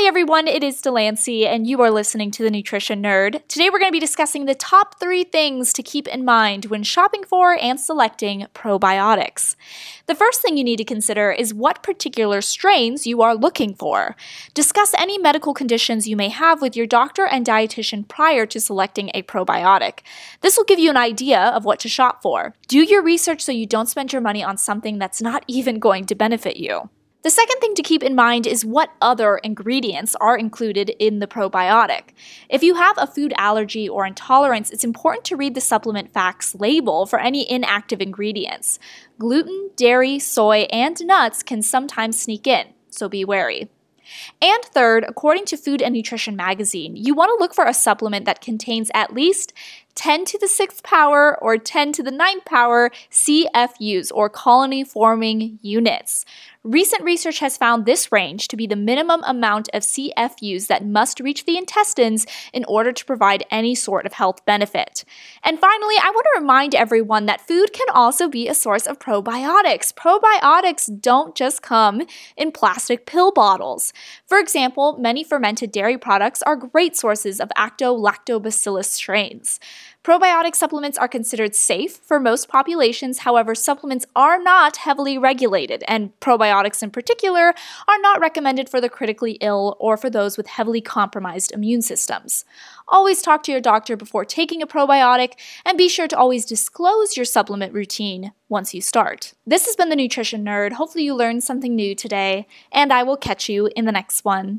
Hi everyone, it is Delancey, and you are listening to the Nutrition Nerd. Today we're going to be discussing the top three things to keep in mind when shopping for and selecting probiotics. The first thing you need to consider is what particular strains you are looking for. Discuss any medical conditions you may have with your doctor and dietitian prior to selecting a probiotic. This will give you an idea of what to shop for. Do your research so you don't spend your money on something that's not even going to benefit you. The second thing to keep in mind is what other ingredients are included in the probiotic. If you have a food allergy or intolerance, it's important to read the supplement facts label for any inactive ingredients. Gluten, dairy, soy, and nuts can sometimes sneak in, so be wary. And third, according to Food and Nutrition magazine, you want to look for a supplement that contains at least 10 to the 6th power or 10 to the 9th power CFUs or colony forming units. Recent research has found this range to be the minimum amount of CFUs that must reach the intestines in order to provide any sort of health benefit. And finally, I want to remind everyone that food can also be a source of probiotics. Probiotics don't just come in plastic pill bottles. For example, many fermented dairy products are great sources of Acto-Lactobacillus strains. Probiotic supplements are considered safe for most populations, however, supplements are not heavily regulated, and probiotics in particular are not recommended for the critically ill or for those with heavily compromised immune systems. Always talk to your doctor before taking a probiotic, and be sure to always disclose your supplement routine once you start. This has been the Nutrition Nerd. Hopefully, you learned something new today, and I will catch you in the next one.